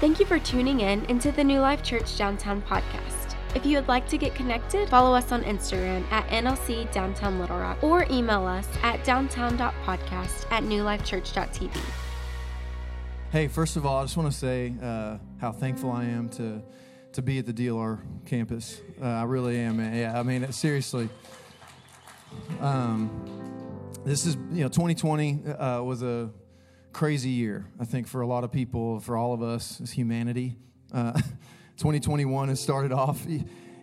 Thank you for tuning in into the New Life Church Downtown podcast. If you would like to get connected, follow us on Instagram at NLC Downtown Little Rock or email us at downtown.podcast at newlifechurch.tv. Hey, first of all, I just want to say uh, how thankful I am to to be at the DLR campus. Uh, I really am. Yeah, I mean, seriously. Um, this is you know 2020 uh, was a crazy year. I think for a lot of people, for all of us as humanity. Uh, 2021 has started off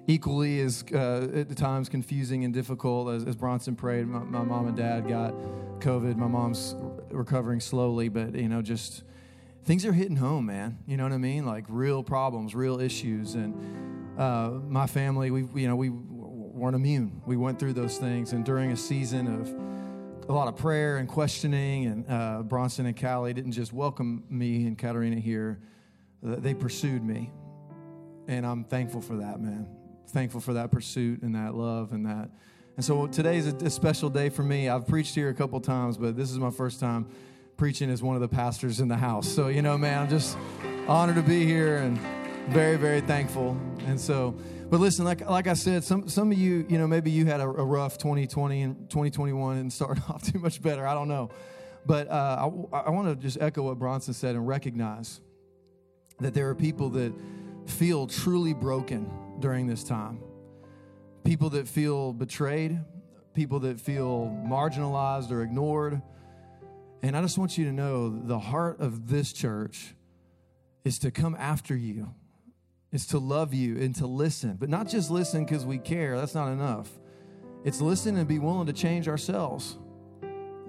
equally as uh, at the times confusing and difficult as, as Bronson prayed. My, my, mom and dad got COVID. My mom's recovering slowly, but you know, just things are hitting home, man. You know what I mean? Like real problems, real issues, and uh, my family, we you know we weren't immune. We went through those things, and during a season of a lot of prayer and questioning, and uh, Bronson and Callie didn't just welcome me and Katarina here; they pursued me, and I'm thankful for that, man. Thankful for that pursuit and that love and that. And so today is a, a special day for me. I've preached here a couple times, but this is my first time preaching as one of the pastors in the house. So you know, man, I'm just honored to be here and very, very thankful. And so. But listen, like like I said, some some of you, you know, maybe you had a, a rough 2020 and 2021 and started off too much better. I don't know, but uh, I, I want to just echo what Bronson said and recognize that there are people that feel truly broken during this time. People that feel betrayed, people that feel marginalized or ignored. And I just want you to know the heart of this church is to come after you is to love you and to listen, but not just listen because we care. That's not enough. It's listen and be willing to change ourselves.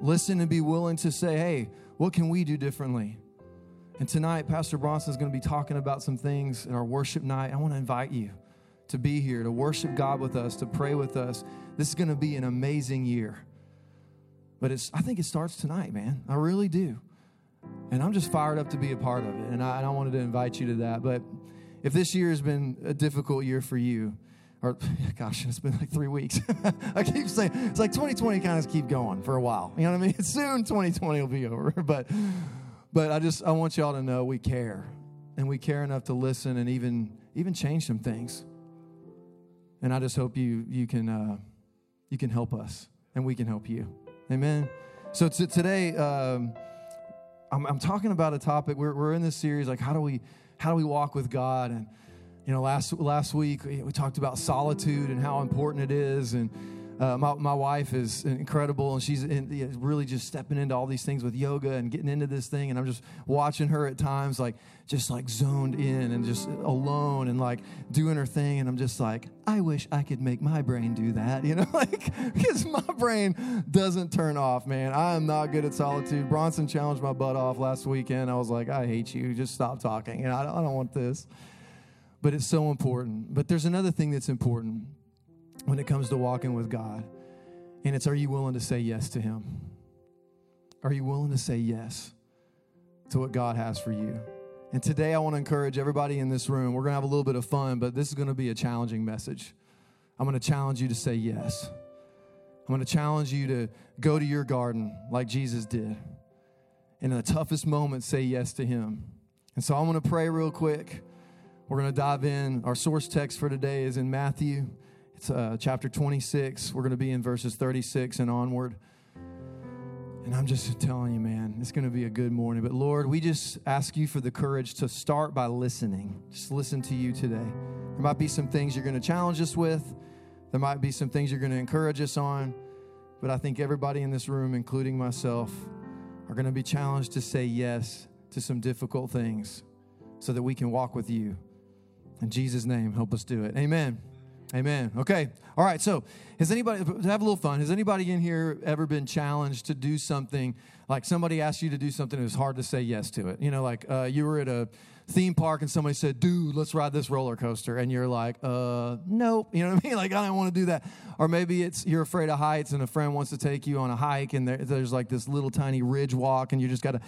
Listen and be willing to say, hey, what can we do differently? And tonight, Pastor Bronson is going to be talking about some things in our worship night. I want to invite you to be here, to worship God with us, to pray with us. This is going to be an amazing year. But it's, I think it starts tonight, man. I really do. And I'm just fired up to be a part of it. And I, and I wanted to invite you to that. But if this year has been a difficult year for you, or gosh, it's been like three weeks. I keep saying it's like 2020 kind of keep going for a while. You know what I mean? Soon 2020 will be over, but but I just I want y'all to know we care, and we care enough to listen and even even change some things. And I just hope you you can uh, you can help us, and we can help you. Amen. So t- today, um, I'm, I'm talking about a topic. We're we're in this series like how do we how do we walk with God? And you know, last last week we talked about solitude and how important it is. And uh, my my wife is incredible, and she's in, really just stepping into all these things with yoga and getting into this thing. And I'm just watching her at times, like just like zoned in and just alone and like doing her thing. And I'm just like, I wish I could make my brain do that, you know, like because my brain doesn't turn off, man. I am not good at solitude. Bronson challenged my butt off last weekend. I was like, I hate you. Just stop talking. And I don't, I don't want this. But it's so important. But there's another thing that's important when it comes to walking with God. And it's are you willing to say yes to Him? Are you willing to say yes to what God has for you? And today I want to encourage everybody in this room. We're going to have a little bit of fun, but this is going to be a challenging message. I'm going to challenge you to say yes. I'm going to challenge you to go to your garden like Jesus did. And in the toughest moments, say yes to Him. And so I'm going to pray real quick. We're going to dive in. Our source text for today is in Matthew uh, chapter 26. We're going to be in verses 36 and onward. And I'm just telling you, man, it's going to be a good morning. But Lord, we just ask you for the courage to start by listening. Just listen to you today. There might be some things you're going to challenge us with, there might be some things you're going to encourage us on. But I think everybody in this room, including myself, are going to be challenged to say yes to some difficult things so that we can walk with you. In Jesus' name, help us do it. Amen. Amen. Okay. All right. So, has anybody, have a little fun, has anybody in here ever been challenged to do something like somebody asked you to do something it was hard to say yes to it? You know, like uh, you were at a theme park and somebody said, dude, let's ride this roller coaster. And you're like, uh, nope. You know what I mean? Like, I don't want to do that. Or maybe it's you're afraid of heights and a friend wants to take you on a hike and there, there's like this little tiny ridge walk and you just got to,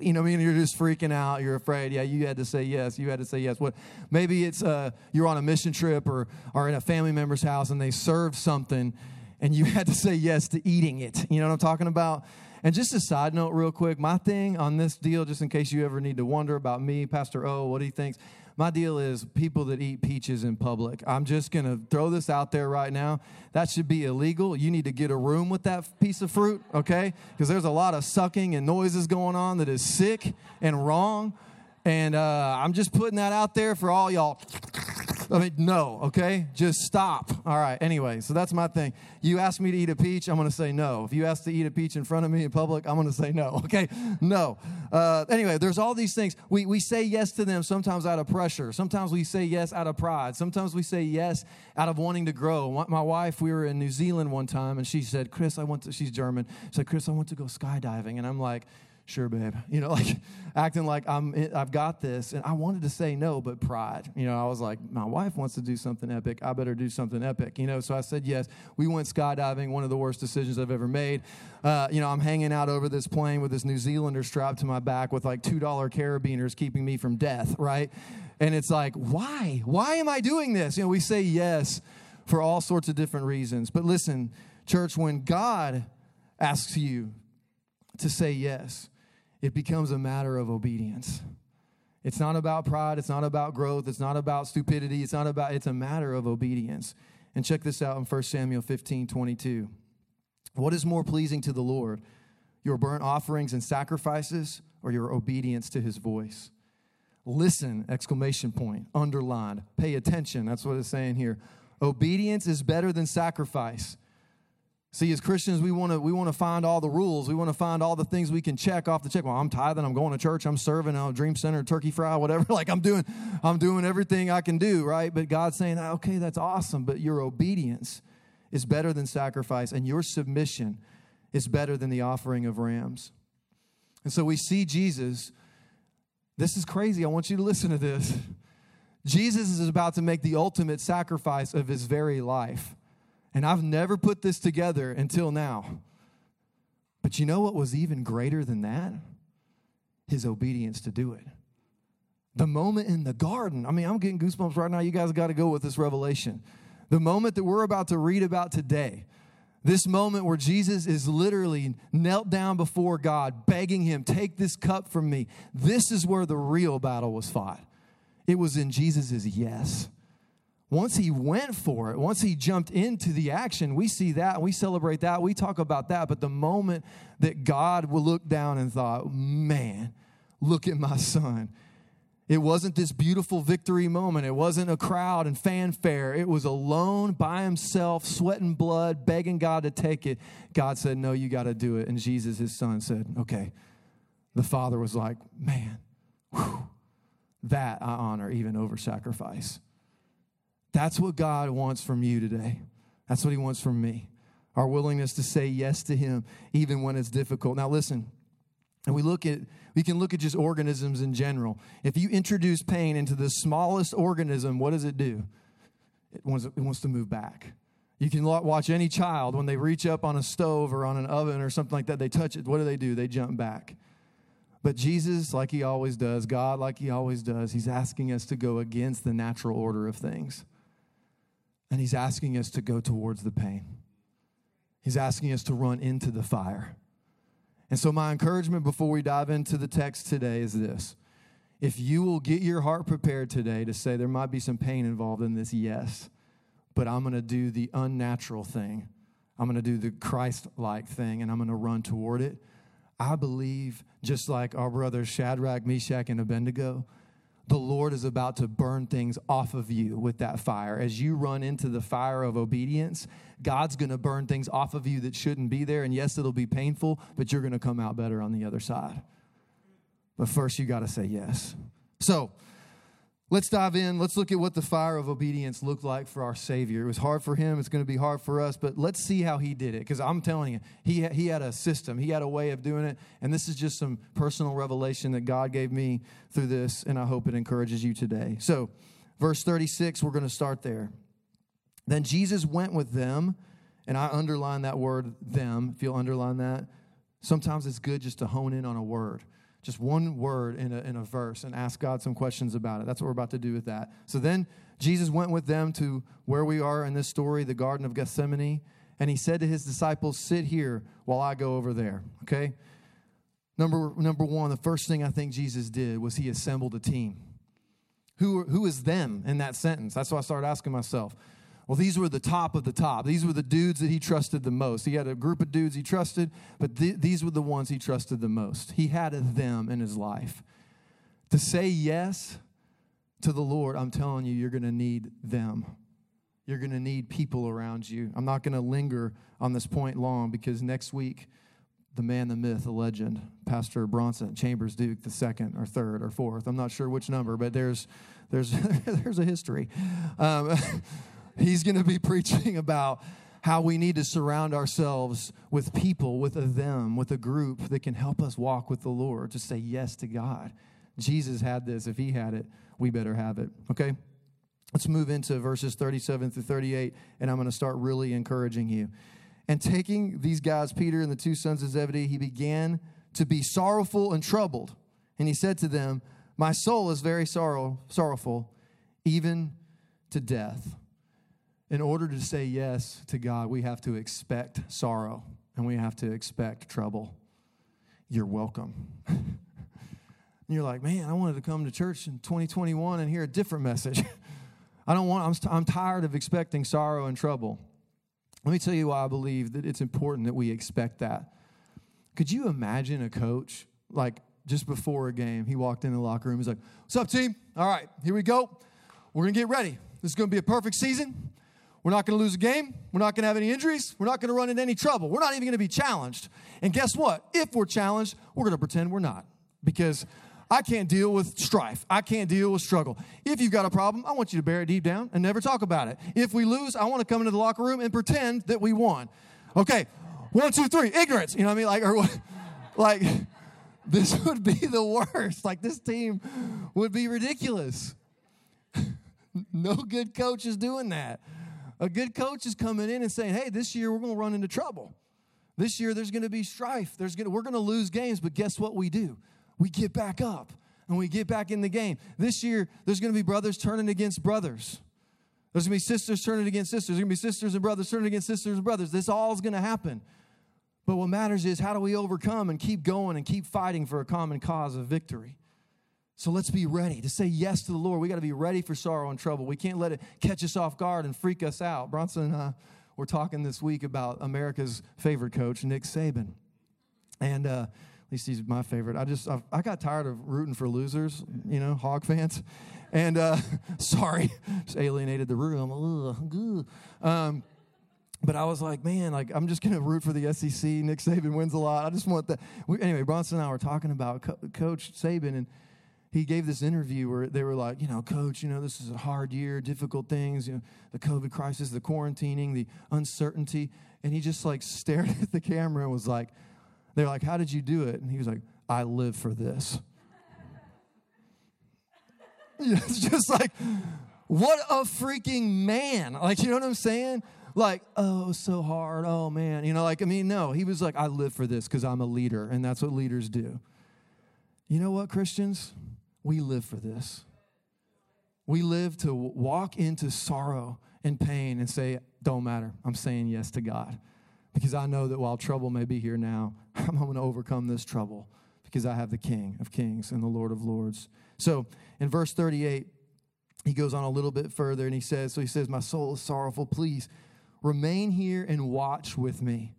you know what I mean? You're just freaking out. You're afraid. Yeah, you had to say yes. You had to say yes. What? Maybe it's uh, you're on a mission trip or, or in a family member's house and they serve something and you had to say yes to eating it. You know what I'm talking about? And just a side note, real quick, my thing on this deal, just in case you ever need to wonder about me, Pastor O, what he thinks. My deal is people that eat peaches in public. I'm just going to throw this out there right now. That should be illegal. You need to get a room with that piece of fruit, okay? Because there's a lot of sucking and noises going on that is sick and wrong. And uh, I'm just putting that out there for all y'all I mean, no, okay? Just stop. All right, anyway, so that's my thing. You ask me to eat a peach, I'm gonna say no. If you ask to eat a peach in front of me in public, I'm gonna say no, okay? No. Uh, anyway, there's all these things. We, we say yes to them sometimes out of pressure. Sometimes we say yes out of pride. Sometimes we say yes out of wanting to grow. My wife, we were in New Zealand one time, and she said, Chris, I want to, she's German. She said, Chris, I want to go skydiving. And I'm like, sure babe. You know like acting like i'm i've got this and i wanted to say no but pride. You know i was like my wife wants to do something epic. I better do something epic. You know so i said yes. We went skydiving one of the worst decisions i've ever made. Uh, you know i'm hanging out over this plane with this new zealander strapped to my back with like two dollar carabiners keeping me from death right? And it's like why? Why am i doing this? You know we say yes for all sorts of different reasons. But listen church when god asks you to say yes it becomes a matter of obedience. It's not about pride, it's not about growth, it's not about stupidity, it's not about it's a matter of obedience. And check this out in 1 Samuel 15, 22. What is more pleasing to the Lord? Your burnt offerings and sacrifices, or your obedience to his voice? Listen, exclamation point, underlined. Pay attention. That's what it's saying here. Obedience is better than sacrifice. See, as Christians, we want to we want to find all the rules. We want to find all the things we can check off the check. Well, I'm tithing. I'm going to church. I'm serving. I'm Dream Center, Turkey Fry, whatever. Like I'm doing, I'm doing everything I can do, right? But God's saying, ah, okay, that's awesome. But your obedience is better than sacrifice, and your submission is better than the offering of rams. And so we see Jesus. This is crazy. I want you to listen to this. Jesus is about to make the ultimate sacrifice of his very life. And I've never put this together until now. But you know what was even greater than that? His obedience to do it. The moment in the garden, I mean, I'm getting goosebumps right now. You guys got to go with this revelation. The moment that we're about to read about today, this moment where Jesus is literally knelt down before God, begging him, Take this cup from me. This is where the real battle was fought. It was in Jesus' yes. Once he went for it, once he jumped into the action, we see that, we celebrate that, we talk about that. But the moment that God will look down and thought, man, look at my son. It wasn't this beautiful victory moment. It wasn't a crowd and fanfare. It was alone by himself, sweating blood, begging God to take it. God said, No, you got to do it. And Jesus, his son, said, Okay. The father was like, Man, whew, that I honor even over sacrifice. That's what God wants from you today. That's what He wants from me. Our willingness to say yes to Him, even when it's difficult. Now, listen, and we look at, we can look at just organisms in general. If you introduce pain into the smallest organism, what does it do? It wants, it wants to move back. You can watch any child when they reach up on a stove or on an oven or something like that, they touch it. What do they do? They jump back. But Jesus, like he always does, God, like he always does, he's asking us to go against the natural order of things. And he's asking us to go towards the pain. He's asking us to run into the fire. And so, my encouragement before we dive into the text today is this. If you will get your heart prepared today to say there might be some pain involved in this, yes, but I'm going to do the unnatural thing. I'm going to do the Christ like thing and I'm going to run toward it. I believe, just like our brothers Shadrach, Meshach, and Abednego, the Lord is about to burn things off of you with that fire. As you run into the fire of obedience, God's going to burn things off of you that shouldn't be there. And yes, it'll be painful, but you're going to come out better on the other side. But first, you got to say yes. So, Let's dive in. Let's look at what the fire of obedience looked like for our Savior. It was hard for him. It's going to be hard for us, but let's see how he did it. Because I'm telling you, he, he had a system, he had a way of doing it. And this is just some personal revelation that God gave me through this, and I hope it encourages you today. So, verse 36, we're going to start there. Then Jesus went with them, and I underline that word them, if you'll underline that. Sometimes it's good just to hone in on a word just one word in a, in a verse and ask God some questions about it. That's what we're about to do with that. So then Jesus went with them to where we are in this story, the Garden of Gethsemane. And he said to his disciples, Sit here while I go over there. Okay? Number, number one, the first thing I think Jesus did was he assembled a team. Who, who is them in that sentence? That's what I started asking myself. Well, these were the top of the top. These were the dudes that he trusted the most. He had a group of dudes he trusted, but th- these were the ones he trusted the most. He had a them in his life. To say yes to the Lord, I'm telling you, you're going to need them. You're going to need people around you. I'm not going to linger on this point long because next week, the man, the myth, the legend, Pastor Bronson Chambers Duke, the second or third or fourth. I'm not sure which number, but there's there's there's a history. Um, he's going to be preaching about how we need to surround ourselves with people, with a them, with a group that can help us walk with the Lord, to say yes to God. Jesus had this. If he had it, we better have it. Okay? Let's move into verses 37 through 38, and I'm going to start really encouraging you. And taking these guys, Peter and the two sons of Zebedee, he began to be sorrowful and troubled. And he said to them, My soul is very sorrow, sorrowful, even to death. In order to say yes to God, we have to expect sorrow and we have to expect trouble. You're welcome. and you're like, man, I wanted to come to church in 2021 and hear a different message. I don't want, I'm, I'm tired of expecting sorrow and trouble. Let me tell you why I believe that it's important that we expect that. Could you imagine a coach, like just before a game, he walked in the locker room, he's like, What's up, team? All right, here we go. We're gonna get ready. This is gonna be a perfect season. We're not gonna lose a game. We're not gonna have any injuries. We're not gonna run into any trouble. We're not even gonna be challenged. And guess what? If we're challenged, we're gonna pretend we're not. Because I can't deal with strife. I can't deal with struggle. If you've got a problem, I want you to bury it deep down and never talk about it. If we lose, I want to come into the locker room and pretend that we won. Okay, one, two, three, ignorance. You know what I mean? Like, or like this would be the worst. Like this team would be ridiculous. no good coach is doing that. A good coach is coming in and saying, "Hey, this year we're going to run into trouble. This year there's going to be strife. There's to, we're going to lose games, but guess what we do? we get back up and we get back in the game. This year, there's going to be brothers turning against brothers. There's going to be sisters turning against sisters. There's going to be sisters and brothers turning against sisters and brothers. This all is going to happen. But what matters is how do we overcome and keep going and keep fighting for a common cause of victory? So let's be ready to say yes to the Lord. We got to be ready for sorrow and trouble. We can't let it catch us off guard and freak us out. Bronson and I were talking this week about America's favorite coach, Nick Saban. And, uh, at least he's my favorite. I just I've, i got tired of rooting for losers, you know, hog fans, and uh, sorry, just alienated the room. Um, but I was like, man, like I'm just gonna root for the SEC. Nick Saban wins a lot. I just want that. We, anyway, Bronson and I were talking about Co- Coach Saban, and he gave this interview where they were like, you know, Coach, you know, this is a hard year, difficult things, you know, the COVID crisis, the quarantining, the uncertainty, and he just like stared at the camera and was like they're like, How did you do it? And he was like, I live for this. it's just like, what a freaking man. Like, you know what I'm saying? Like, oh, so hard. Oh, man. You know, like, I mean, no, he was like, I live for this because I'm a leader, and that's what leaders do. You know what, Christians? We live for this. We live to walk into sorrow and pain and say, Don't matter. I'm saying yes to God because I know that while trouble may be here now, I'm going to overcome this trouble because I have the King of Kings and the Lord of Lords. So in verse 38, he goes on a little bit further and he says, So he says, My soul is sorrowful. Please remain here and watch with me.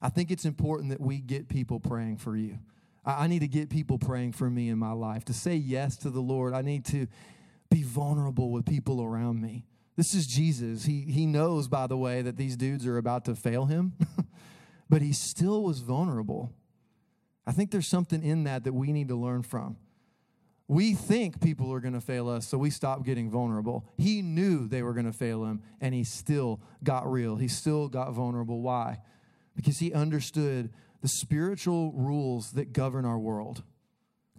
I think it's important that we get people praying for you. I need to get people praying for me in my life. To say yes to the Lord, I need to be vulnerable with people around me. This is Jesus. He, he knows, by the way, that these dudes are about to fail him, but he still was vulnerable. I think there's something in that that we need to learn from. We think people are going to fail us, so we stop getting vulnerable. He knew they were going to fail him, and he still got real. He still got vulnerable. Why? Because he understood the spiritual rules that govern our world.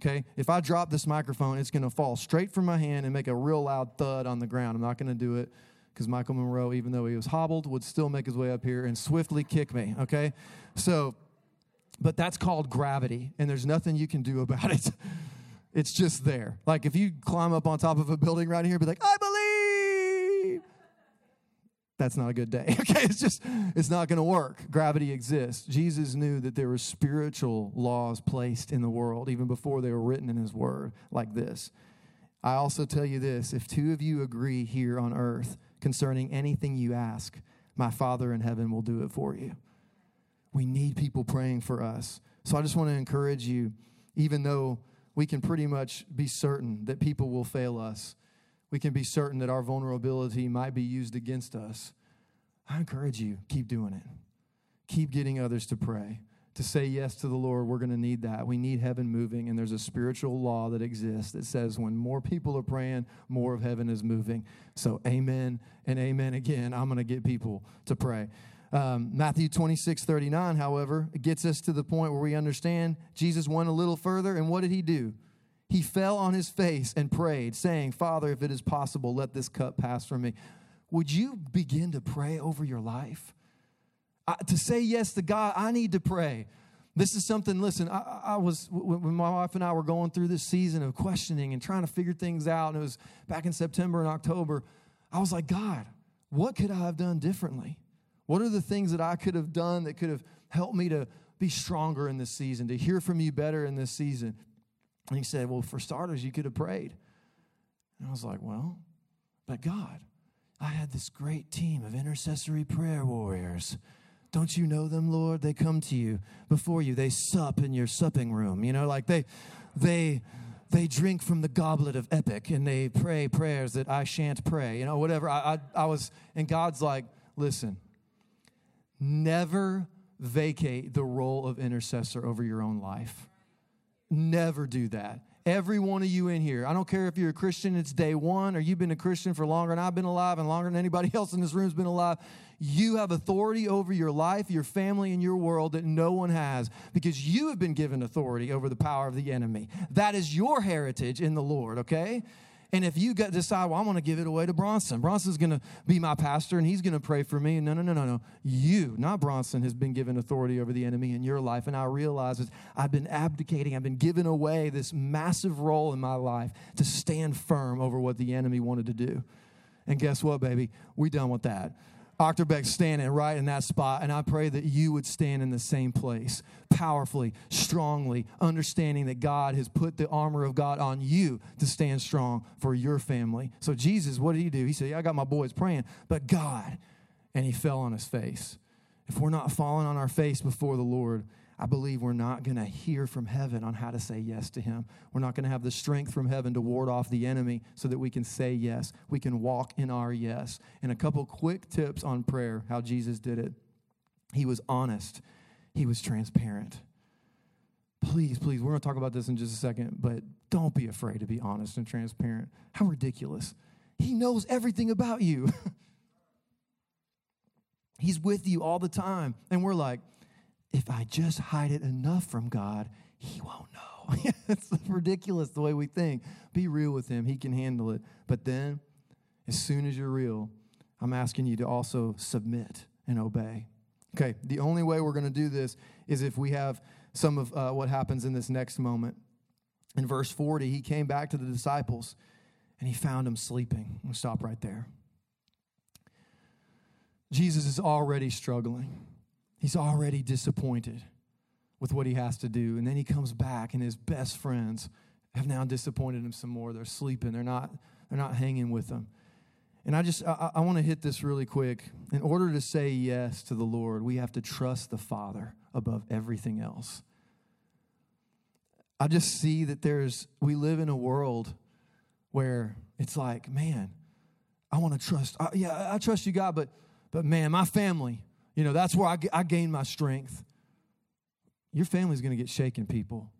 Okay? If I drop this microphone, it's going to fall straight from my hand and make a real loud thud on the ground. I'm not going to do it because Michael Monroe, even though he was hobbled, would still make his way up here and swiftly kick me. Okay? So, but that's called gravity, and there's nothing you can do about it. It's just there. Like if you climb up on top of a building right here, be like, I believe. That's not a good day. Okay, it's just, it's not going to work. Gravity exists. Jesus knew that there were spiritual laws placed in the world even before they were written in his word, like this. I also tell you this if two of you agree here on earth concerning anything you ask, my Father in heaven will do it for you. We need people praying for us. So I just want to encourage you, even though we can pretty much be certain that people will fail us we can be certain that our vulnerability might be used against us. I encourage you, keep doing it. Keep getting others to pray. To say yes to the Lord, we're going to need that. We need heaven moving, and there's a spiritual law that exists that says when more people are praying, more of heaven is moving. So, amen and amen again. I'm going to get people to pray. Um, Matthew 26, 39, however, gets us to the point where we understand Jesus went a little further, and what did he do? He fell on his face and prayed, saying, Father, if it is possible, let this cup pass from me. Would you begin to pray over your life? I, to say yes to God, I need to pray. This is something, listen, I, I, was, when my wife and I were going through this season of questioning and trying to figure things out, and it was back in September and October, I was like, God, what could I have done differently? What are the things that I could have done that could have helped me to be stronger in this season, to hear from you better in this season? And he said, Well, for starters, you could have prayed. And I was like, Well, but God, I had this great team of intercessory prayer warriors. Don't you know them, Lord? They come to you before you. They sup in your supping room. You know, like they, they, they drink from the goblet of epic and they pray prayers that I shan't pray. You know, whatever. I, I, I was, and God's like, listen, never vacate the role of intercessor over your own life. Never do that. Every one of you in here, I don't care if you're a Christian, it's day one, or you've been a Christian for longer than I've been alive and longer than anybody else in this room has been alive. You have authority over your life, your family, and your world that no one has because you have been given authority over the power of the enemy. That is your heritage in the Lord, okay? And if you decide, well, I want to give it away to Bronson, Bronson's going to be my pastor and he's going to pray for me. No, no, no, no, no. You, not Bronson, has been given authority over the enemy in your life. And I realize that I've been abdicating, I've been giving away this massive role in my life to stand firm over what the enemy wanted to do. And guess what, baby? We done with that. Octerbeck standing right in that spot, and I pray that you would stand in the same place, powerfully, strongly, understanding that God has put the armor of God on you to stand strong for your family. So, Jesus, what did he do? He said, yeah, I got my boys praying, but God, and he fell on his face. If we're not falling on our face before the Lord, I believe we're not going to hear from heaven on how to say yes to Him. We're not going to have the strength from heaven to ward off the enemy so that we can say yes. We can walk in our yes. And a couple quick tips on prayer, how Jesus did it. He was honest, He was transparent. Please, please, we're going to talk about this in just a second, but don't be afraid to be honest and transparent. How ridiculous. He knows everything about you. He's with you all the time. And we're like, if I just hide it enough from God, He won't know. it's ridiculous the way we think. Be real with Him, He can handle it. But then, as soon as you're real, I'm asking you to also submit and obey. Okay, the only way we're going to do this is if we have some of uh, what happens in this next moment. In verse 40, he came back to the disciples and he found them sleeping. We'll stop right there. Jesus is already struggling. He's already disappointed with what he has to do. And then he comes back, and his best friends have now disappointed him some more. They're sleeping, they're not, they're not hanging with him. And I just, I, I want to hit this really quick. In order to say yes to the Lord, we have to trust the Father above everything else. I just see that there's, we live in a world where it's like, man, I want to trust, I, yeah, I trust you, God, but, but man, my family, you know, that's where I, I gain my strength. Your family's going to get shaken, people.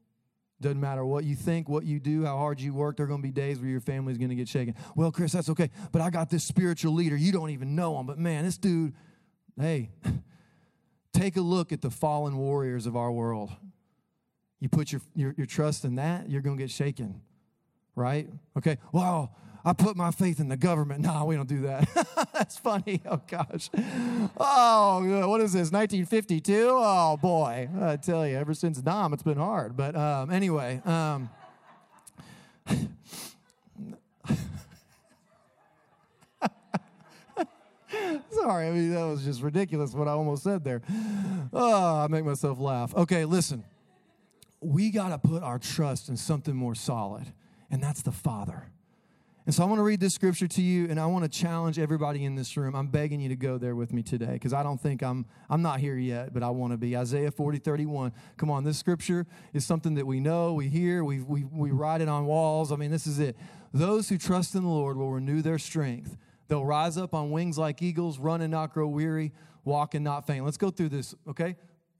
Doesn't matter what you think, what you do, how hard you work, there are going to be days where your family's going to get shaken. Well, Chris, that's okay. But I got this spiritual leader. You don't even know him. But man, this dude, hey, take a look at the fallen warriors of our world. You put your, your, your trust in that, you're going to get shaken, right? Okay, well, I put my faith in the government. No, we don't do that. That's funny. Oh, gosh. Oh, what is this, 1952? Oh, boy. I tell you, ever since Dom, it's been hard. But um, anyway. Um, sorry. I mean, that was just ridiculous what I almost said there. Oh, I make myself laugh. Okay, listen. We got to put our trust in something more solid, and that's the Father. And so I want to read this scripture to you, and I want to challenge everybody in this room. I'm begging you to go there with me today because I don't think I'm I'm not here yet, but I want to be. Isaiah 40, 31. Come on, this scripture is something that we know, we hear, we, we, we write it on walls. I mean, this is it. Those who trust in the Lord will renew their strength. They'll rise up on wings like eagles, run and not grow weary, walk and not faint. Let's go through this, okay?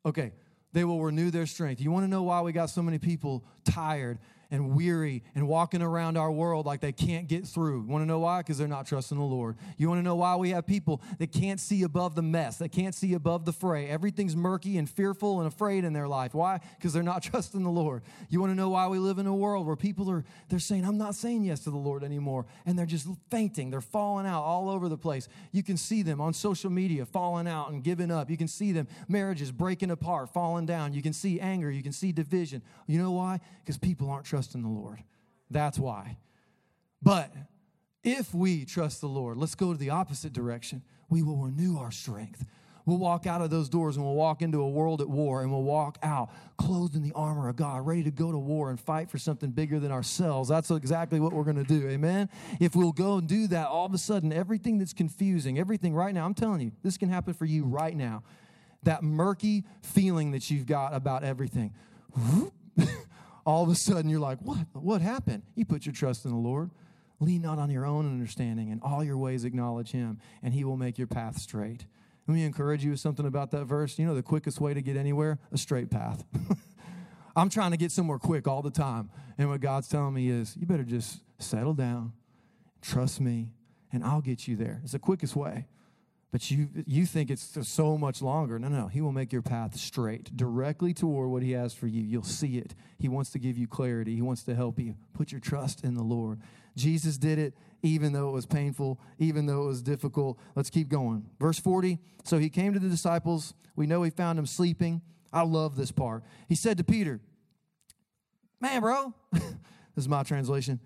Okay. They will renew their strength. You want to know why we got so many people tired and weary and walking around our world like they can't get through. You want to know why? Because they're not trusting the Lord. You want to know why we have people that can't see above the mess, that can't see above the fray. Everything's murky and fearful and afraid in their life. Why? Because they're not trusting the Lord. You want to know why we live in a world where people are they're saying, I'm not saying yes to the Lord anymore. And they're just fainting. They're falling out all over the place. You can see them on social media falling out and giving up. You can see them marriages breaking apart, falling down. You can see anger. You can see division. You know why? Because people aren't trusting the Lord. That's why. But if we trust the Lord, let's go to the opposite direction. We will renew our strength. We'll walk out of those doors and we'll walk into a world at war and we'll walk out clothed in the armor of God, ready to go to war and fight for something bigger than ourselves. That's exactly what we're going to do. Amen. If we'll go and do that, all of a sudden, everything that's confusing, everything right now, I'm telling you, this can happen for you right now. That murky feeling that you've got about everything. all of a sudden you're like, what? What happened? You put your trust in the Lord. Lean not on your own understanding, and all your ways acknowledge Him, and He will make your path straight. Let me encourage you with something about that verse. You know the quickest way to get anywhere? A straight path. I'm trying to get somewhere quick all the time. And what God's telling me is, you better just settle down, trust me, and I'll get you there. It's the quickest way. But you, you think it's so much longer. No, no, He will make your path straight, directly toward what He has for you. You'll see it. He wants to give you clarity, He wants to help you. Put your trust in the Lord. Jesus did it even though it was painful, even though it was difficult. Let's keep going. Verse 40 So He came to the disciples. We know He found them sleeping. I love this part. He said to Peter, Man, bro, this is my translation.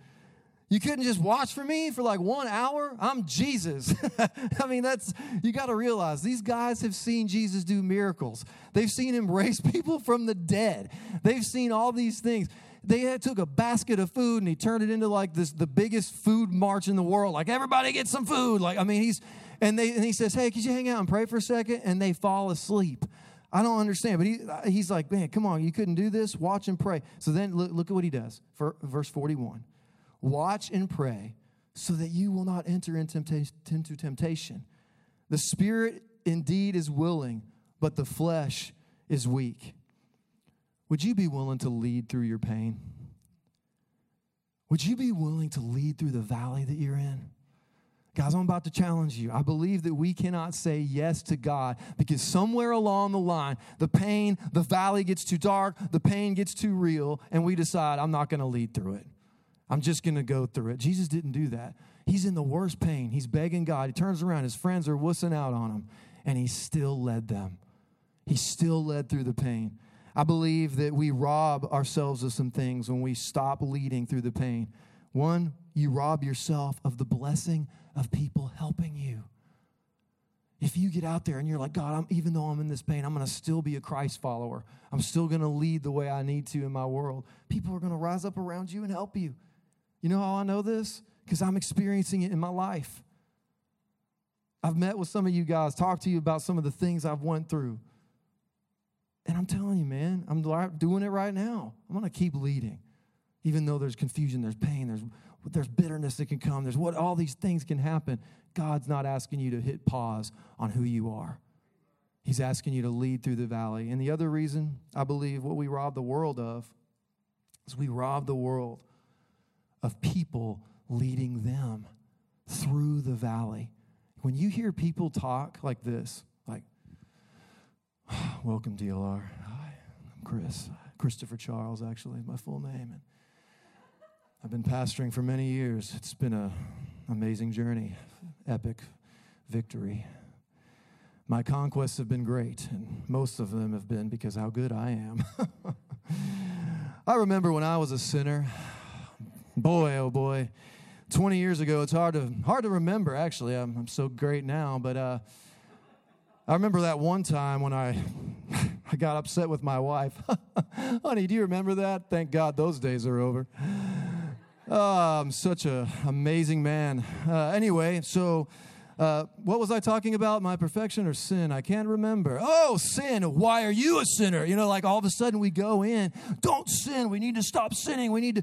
You couldn't just watch for me for like one hour? I'm Jesus. I mean, that's, you got to realize these guys have seen Jesus do miracles. They've seen him raise people from the dead. They've seen all these things. They took a basket of food and he turned it into like this, the biggest food march in the world. Like, everybody get some food. Like, I mean, he's, and, they, and he says, Hey, could you hang out and pray for a second? And they fall asleep. I don't understand, but he, he's like, Man, come on, you couldn't do this? Watch and pray. So then look, look at what he does. For verse 41. Watch and pray so that you will not enter into temptation. The spirit indeed is willing, but the flesh is weak. Would you be willing to lead through your pain? Would you be willing to lead through the valley that you're in? Guys, I'm about to challenge you. I believe that we cannot say yes to God because somewhere along the line, the pain, the valley gets too dark, the pain gets too real, and we decide, I'm not going to lead through it. I'm just going to go through it. Jesus didn't do that. He's in the worst pain. He's begging God. He turns around. His friends are wussing out on him, and he still led them. He still led through the pain. I believe that we rob ourselves of some things when we stop leading through the pain. One, you rob yourself of the blessing of people helping you. If you get out there and you're like, God, I'm, even though I'm in this pain, I'm going to still be a Christ follower. I'm still going to lead the way I need to in my world. People are going to rise up around you and help you. You know how I know this? Because I'm experiencing it in my life. I've met with some of you guys, talked to you about some of the things I've went through. And I'm telling you, man, I'm doing it right now. I'm going to keep leading. Even though there's confusion, there's pain, there's, there's bitterness that can come, there's what all these things can happen. God's not asking you to hit pause on who you are. He's asking you to lead through the valley. And the other reason I believe what we rob the world of is we rob the world of people leading them through the valley. When you hear people talk like this, like, welcome, DLR. Hi, I'm Chris. Christopher Charles, actually, my full name. And I've been pastoring for many years. It's been an amazing journey, epic victory. My conquests have been great, and most of them have been because how good I am. I remember when I was a sinner, boy, oh boy, 20 years ago, it's hard to, hard to remember, actually. I'm, I'm so great now, but uh, I remember that one time when I, I got upset with my wife. Honey, do you remember that? Thank God those days are over. Oh, I'm such an amazing man. Uh, anyway, so uh, what was I talking about? My perfection or sin? I can't remember. Oh, sin. Why are you a sinner? You know, like all of a sudden we go in, don't sin. We need to stop sinning. We need to.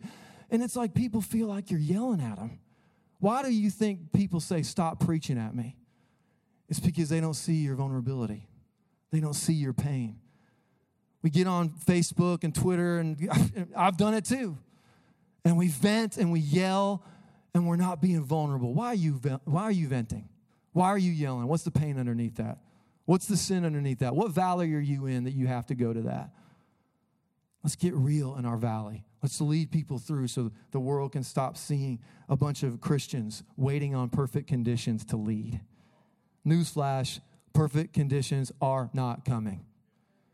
And it's like people feel like you're yelling at them. Why do you think people say, stop preaching at me? It's because they don't see your vulnerability, they don't see your pain. We get on Facebook and Twitter, and I've done it too. And we vent and we yell, and we're not being vulnerable. Why are you, why are you venting? Why are you yelling? What's the pain underneath that? What's the sin underneath that? What valley are you in that you have to go to that? Let's get real in our valley. Let's lead people through so the world can stop seeing a bunch of Christians waiting on perfect conditions to lead. Newsflash perfect conditions are not coming.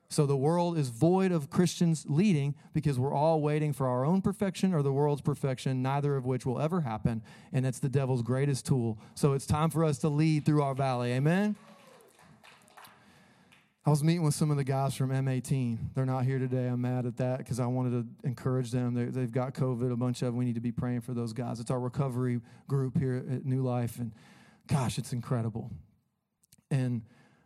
So the world is void of Christians leading because we're all waiting for our own perfection or the world's perfection, neither of which will ever happen. And it's the devil's greatest tool. So it's time for us to lead through our valley. Amen? I was meeting with some of the guys from M18. They're not here today. I'm mad at that because I wanted to encourage them. They, have got COVID, a bunch of them. We need to be praying for those guys. It's our recovery group here at New Life. And gosh, it's incredible. And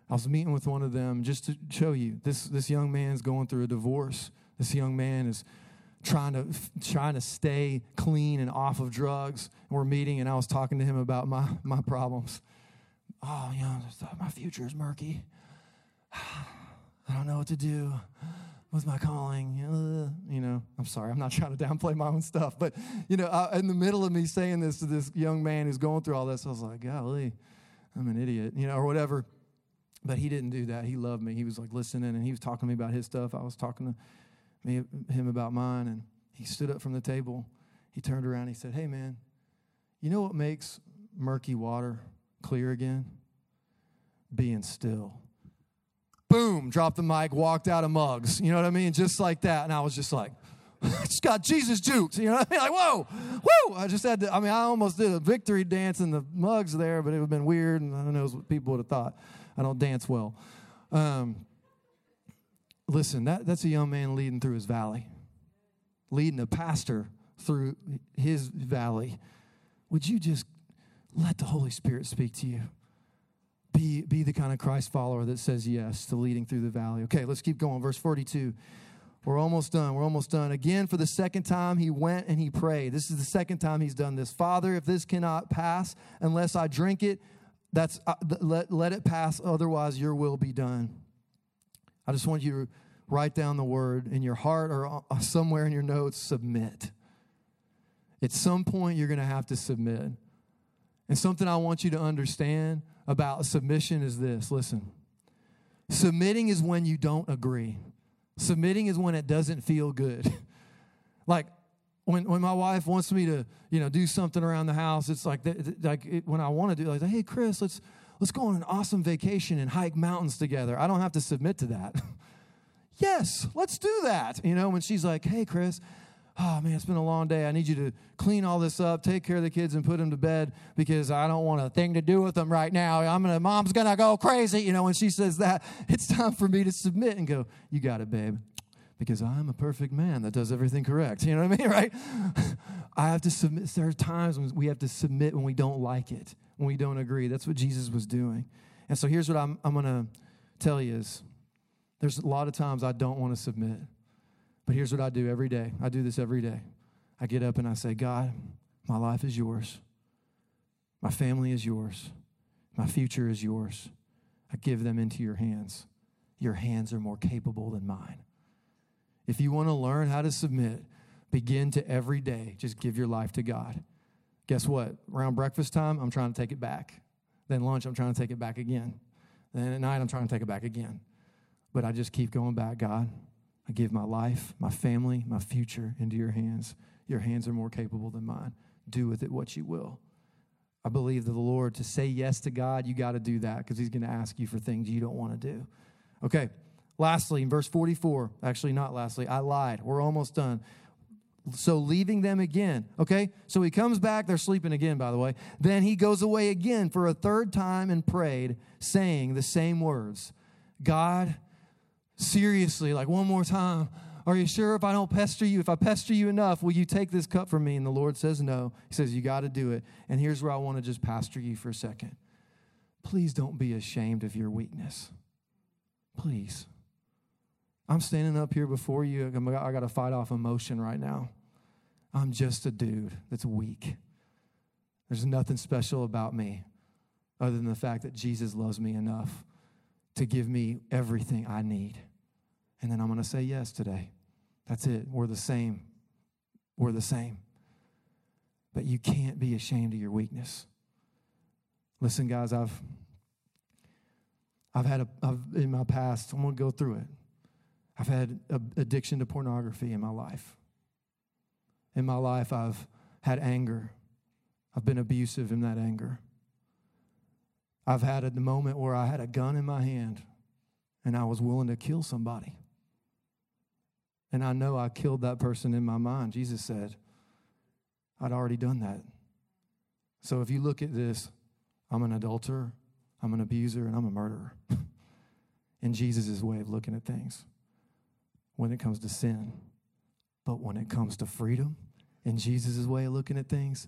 I was meeting with one of them just to show you this, this young man's going through a divorce. This young man is trying to trying to stay clean and off of drugs. And we're meeting, and I was talking to him about my my problems. Oh, you know, my future is murky. I don't know what to do with my calling. Uh, you know, I'm sorry, I'm not trying to downplay my own stuff, but you know, I, in the middle of me saying this to this young man who's going through all this, I was like, golly, I'm an idiot, you know, or whatever. But he didn't do that. He loved me. He was like listening and he was talking to me about his stuff. I was talking to me, him about mine. And he stood up from the table. He turned around. He said, Hey, man, you know what makes murky water clear again? Being still. Boom, dropped the mic, walked out of mugs. You know what I mean? Just like that. And I was just like, it's got Jesus jukes. You know what I mean? Like, whoa, whoa. I just had to, I mean, I almost did a victory dance in the mugs there, but it would have been weird, and who knows what people would have thought. I don't dance well. Um, listen, that, that's a young man leading through his valley, leading a pastor through his valley. Would you just let the Holy Spirit speak to you? Be, be the kind of Christ follower that says yes to leading through the valley. Okay, let's keep going. Verse 42. We're almost done. We're almost done. Again, for the second time, he went and he prayed. This is the second time he's done this. Father, if this cannot pass unless I drink it, that's uh, let, let it pass, otherwise, your will be done. I just want you to write down the word in your heart or uh, somewhere in your notes submit. At some point, you're going to have to submit. And something I want you to understand about submission is this listen, submitting is when you don't agree. Submitting is when it doesn't feel good. like when, when my wife wants me to, you know, do something around the house, it's like, that, like it, when I want to do, like, hey, Chris, let's, let's go on an awesome vacation and hike mountains together. I don't have to submit to that. yes, let's do that. You know, when she's like, hey, Chris, oh man, it's been a long day. I need you to clean all this up, take care of the kids, and put them to bed because I don't want a thing to do with them right now. I'm gonna, mom's gonna go crazy. You know, when she says that, it's time for me to submit and go, you got it, babe. Because I'm a perfect man that does everything correct. You know what I mean, right? I have to submit. There are times when we have to submit when we don't like it, when we don't agree. That's what Jesus was doing. And so here's what I'm, I'm gonna tell you is there's a lot of times I don't want to submit. But here's what I do every day I do this every day. I get up and I say, God, my life is yours. My family is yours. My future is yours. I give them into your hands. Your hands are more capable than mine. If you want to learn how to submit, begin to every day just give your life to God. Guess what? Around breakfast time, I'm trying to take it back. Then lunch, I'm trying to take it back again. Then at night, I'm trying to take it back again. But I just keep going back, God. I give my life, my family, my future into your hands. Your hands are more capable than mine. Do with it what you will. I believe that the Lord, to say yes to God, you got to do that because He's going to ask you for things you don't want to do. Okay, lastly, in verse 44, actually, not lastly, I lied. We're almost done. So leaving them again. Okay? So he comes back. They're sleeping again, by the way. Then he goes away again for a third time and prayed, saying the same words God, seriously, like one more time. Are you sure if I don't pester you, if I pester you enough, will you take this cup from me? And the Lord says no. He says, You got to do it. And here's where I want to just pastor you for a second. Please don't be ashamed of your weakness. Please. I'm standing up here before you. I got to fight off emotion right now. I'm just a dude that's weak. There's nothing special about me other than the fact that Jesus loves me enough to give me everything I need. And then I'm going to say yes today. That's it. We're the same. We're the same. But you can't be ashamed of your weakness. Listen, guys, I've I've had a I've, in my past. I'm going to go through it. I've had addiction to pornography in my life. In my life, I've had anger. I've been abusive in that anger. I've had a moment where I had a gun in my hand and I was willing to kill somebody. And I know I killed that person in my mind. Jesus said, I'd already done that. So if you look at this, I'm an adulterer, I'm an abuser, and I'm a murderer. in Jesus' way of looking at things when it comes to sin. But when it comes to freedom, in Jesus' way of looking at things,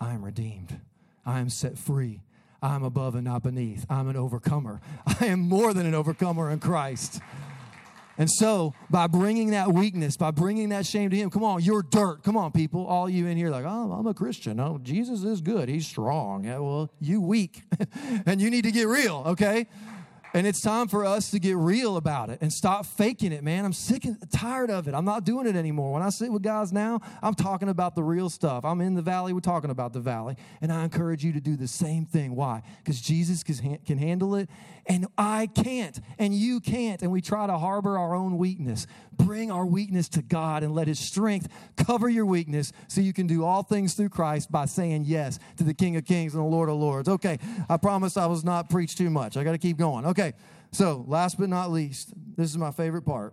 I am redeemed. I am set free. I'm above and not beneath. I'm an overcomer. I am more than an overcomer in Christ. And so, by bringing that weakness, by bringing that shame to Him, come on, you're dirt. Come on, people. All you in here, like, oh, I'm a Christian. Oh, Jesus is good. He's strong. Yeah, well, you weak. and you need to get real, okay? And it's time for us to get real about it and stop faking it, man. I'm sick and tired of it. I'm not doing it anymore. When I sit with guys now, I'm talking about the real stuff. I'm in the valley, we're talking about the valley. And I encourage you to do the same thing. Why? Because Jesus can handle it and I can't and you can't. And we try to harbor our own weakness. Bring our weakness to God and let His strength cover your weakness so you can do all things through Christ by saying yes to the King of Kings and the Lord of Lords. Okay, I promise I was not preached too much. I got to keep going. Okay. So last but not least, this is my favorite part.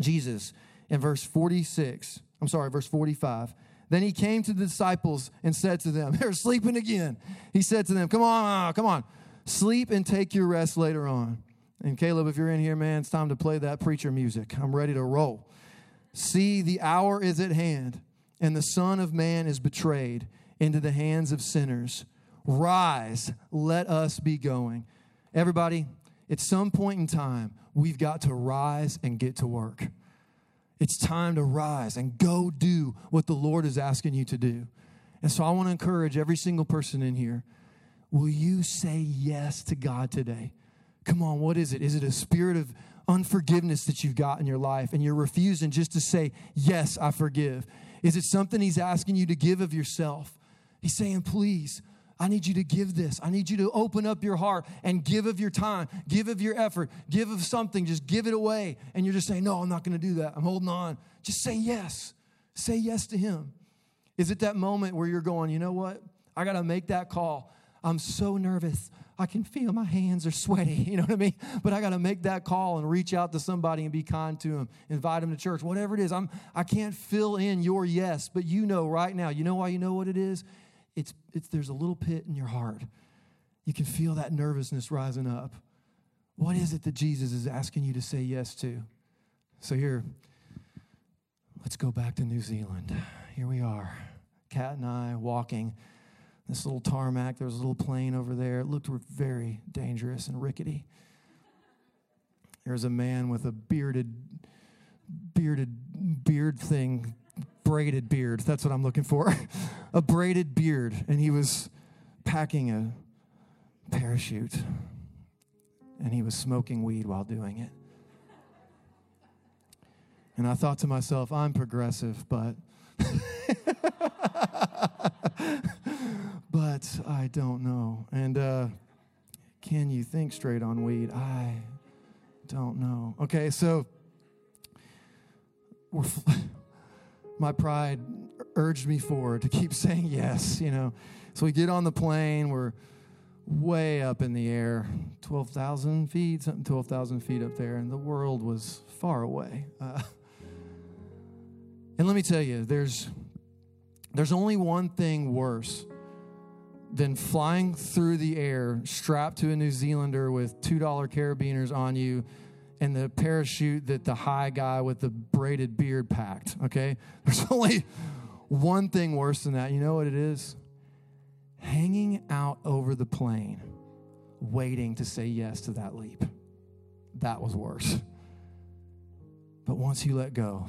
Jesus in verse 46, I'm sorry, verse 45. Then he came to the disciples and said to them, They're sleeping again. He said to them, Come on, come on, sleep and take your rest later on. And Caleb, if you're in here, man, it's time to play that preacher music. I'm ready to roll. See, the hour is at hand, and the Son of Man is betrayed into the hands of sinners. Rise, let us be going. Everybody, at some point in time, we've got to rise and get to work. It's time to rise and go do what the Lord is asking you to do. And so I want to encourage every single person in here will you say yes to God today? Come on, what is it? Is it a spirit of unforgiveness that you've got in your life and you're refusing just to say, Yes, I forgive? Is it something He's asking you to give of yourself? He's saying, Please, I need you to give this. I need you to open up your heart and give of your time, give of your effort, give of something, just give it away. And you're just saying, No, I'm not going to do that. I'm holding on. Just say yes. Say yes to Him. Is it that moment where you're going, You know what? I got to make that call. I'm so nervous. I can feel my hands are sweaty. You know what I mean? But I got to make that call and reach out to somebody and be kind to them, invite them to church, whatever it is. I'm, I can't fill in your yes, but you know right now. You know why you know what it is? it's, it's, there's a little pit in your heart. You can feel that nervousness rising up. What is it that Jesus is asking you to say yes to? So, here, let's go back to New Zealand. Here we are, Kat and I walking this little tarmac. There was a little plane over there. It looked very dangerous and rickety. There's a man with a bearded, bearded beard thing braided beard. That's what I'm looking for. a braided beard. And he was packing a parachute. And he was smoking weed while doing it. And I thought to myself, I'm progressive, but. but I don't know. And uh, can you think straight on weed? I don't know. Okay, so my pride urged me forward to keep saying yes, you know. So we get on the plane, we're way up in the air, 12,000 feet, something 12,000 feet up there, and the world was far away. Uh, And let me tell you, there's there's only one thing worse than flying through the air strapped to a New Zealander with $2 carabiners on you and the parachute that the high guy with the braided beard packed, okay? There's only one thing worse than that. You know what it is? Hanging out over the plane, waiting to say yes to that leap. That was worse. But once you let go,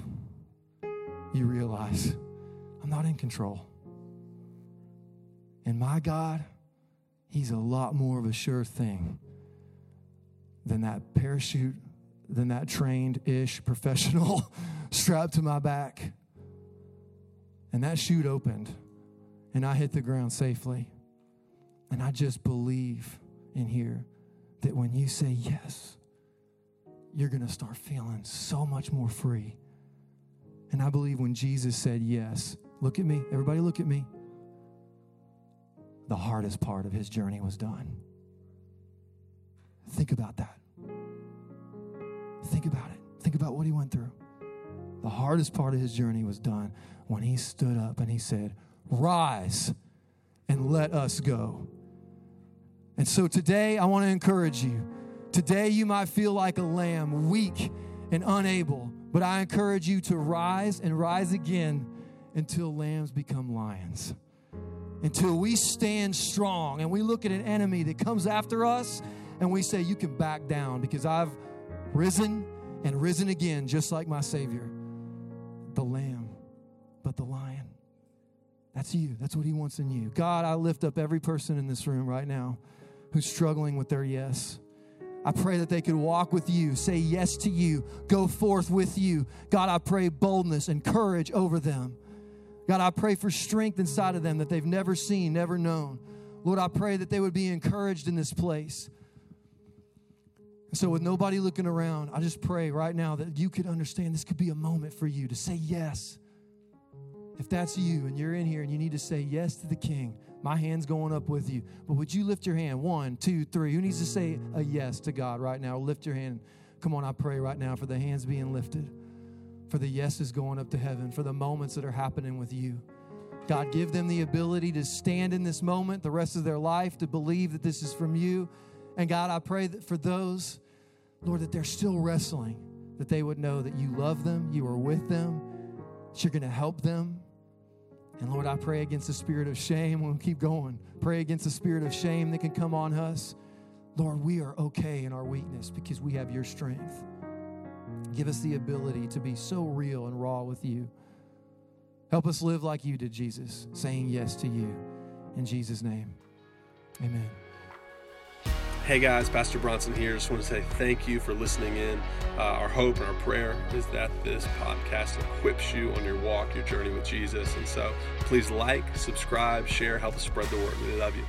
you realize I'm not in control. And my God, He's a lot more of a sure thing than that parachute, than that trained ish professional strapped to my back. And that chute opened, and I hit the ground safely. And I just believe in here that when you say yes, you're going to start feeling so much more free. And I believe when Jesus said yes, look at me, everybody look at me the hardest part of his journey was done. Think about that. Think about it. Think about what he went through. The hardest part of his journey was done when he stood up and he said, Rise and let us go. And so today, I want to encourage you. Today, you might feel like a lamb, weak and unable, but I encourage you to rise and rise again until lambs become lions until we stand strong and we look at an enemy that comes after us and we say, You can back down because I've risen and risen again, just like my Savior, the Lamb, but the Lion. That's you. That's what He wants in you. God, I lift up every person in this room right now who's struggling with their yes. I pray that they could walk with you, say yes to you, go forth with you. God, I pray boldness and courage over them. God, I pray for strength inside of them that they've never seen, never known. Lord, I pray that they would be encouraged in this place. so, with nobody looking around, I just pray right now that you could understand this could be a moment for you to say yes. If that's you and you're in here and you need to say yes to the King, my hand's going up with you. But would you lift your hand? One, two, three. Who needs to say a yes to God right now? Lift your hand. Come on, I pray right now for the hands being lifted for the yeses going up to heaven, for the moments that are happening with you. God, give them the ability to stand in this moment the rest of their life, to believe that this is from you. And God, I pray that for those, Lord, that they're still wrestling, that they would know that you love them, you are with them, that you're going to help them. And Lord, I pray against the spirit of shame. We'll keep going. Pray against the spirit of shame that can come on us. Lord, we are okay in our weakness because we have your strength. Give us the ability to be so real and raw with you. Help us live like you did, Jesus, saying yes to you. In Jesus' name, amen. Hey guys, Pastor Bronson here. Just want to say thank you for listening in. Uh, our hope and our prayer is that this podcast equips you on your walk, your journey with Jesus. And so please like, subscribe, share, help us spread the word. We love you.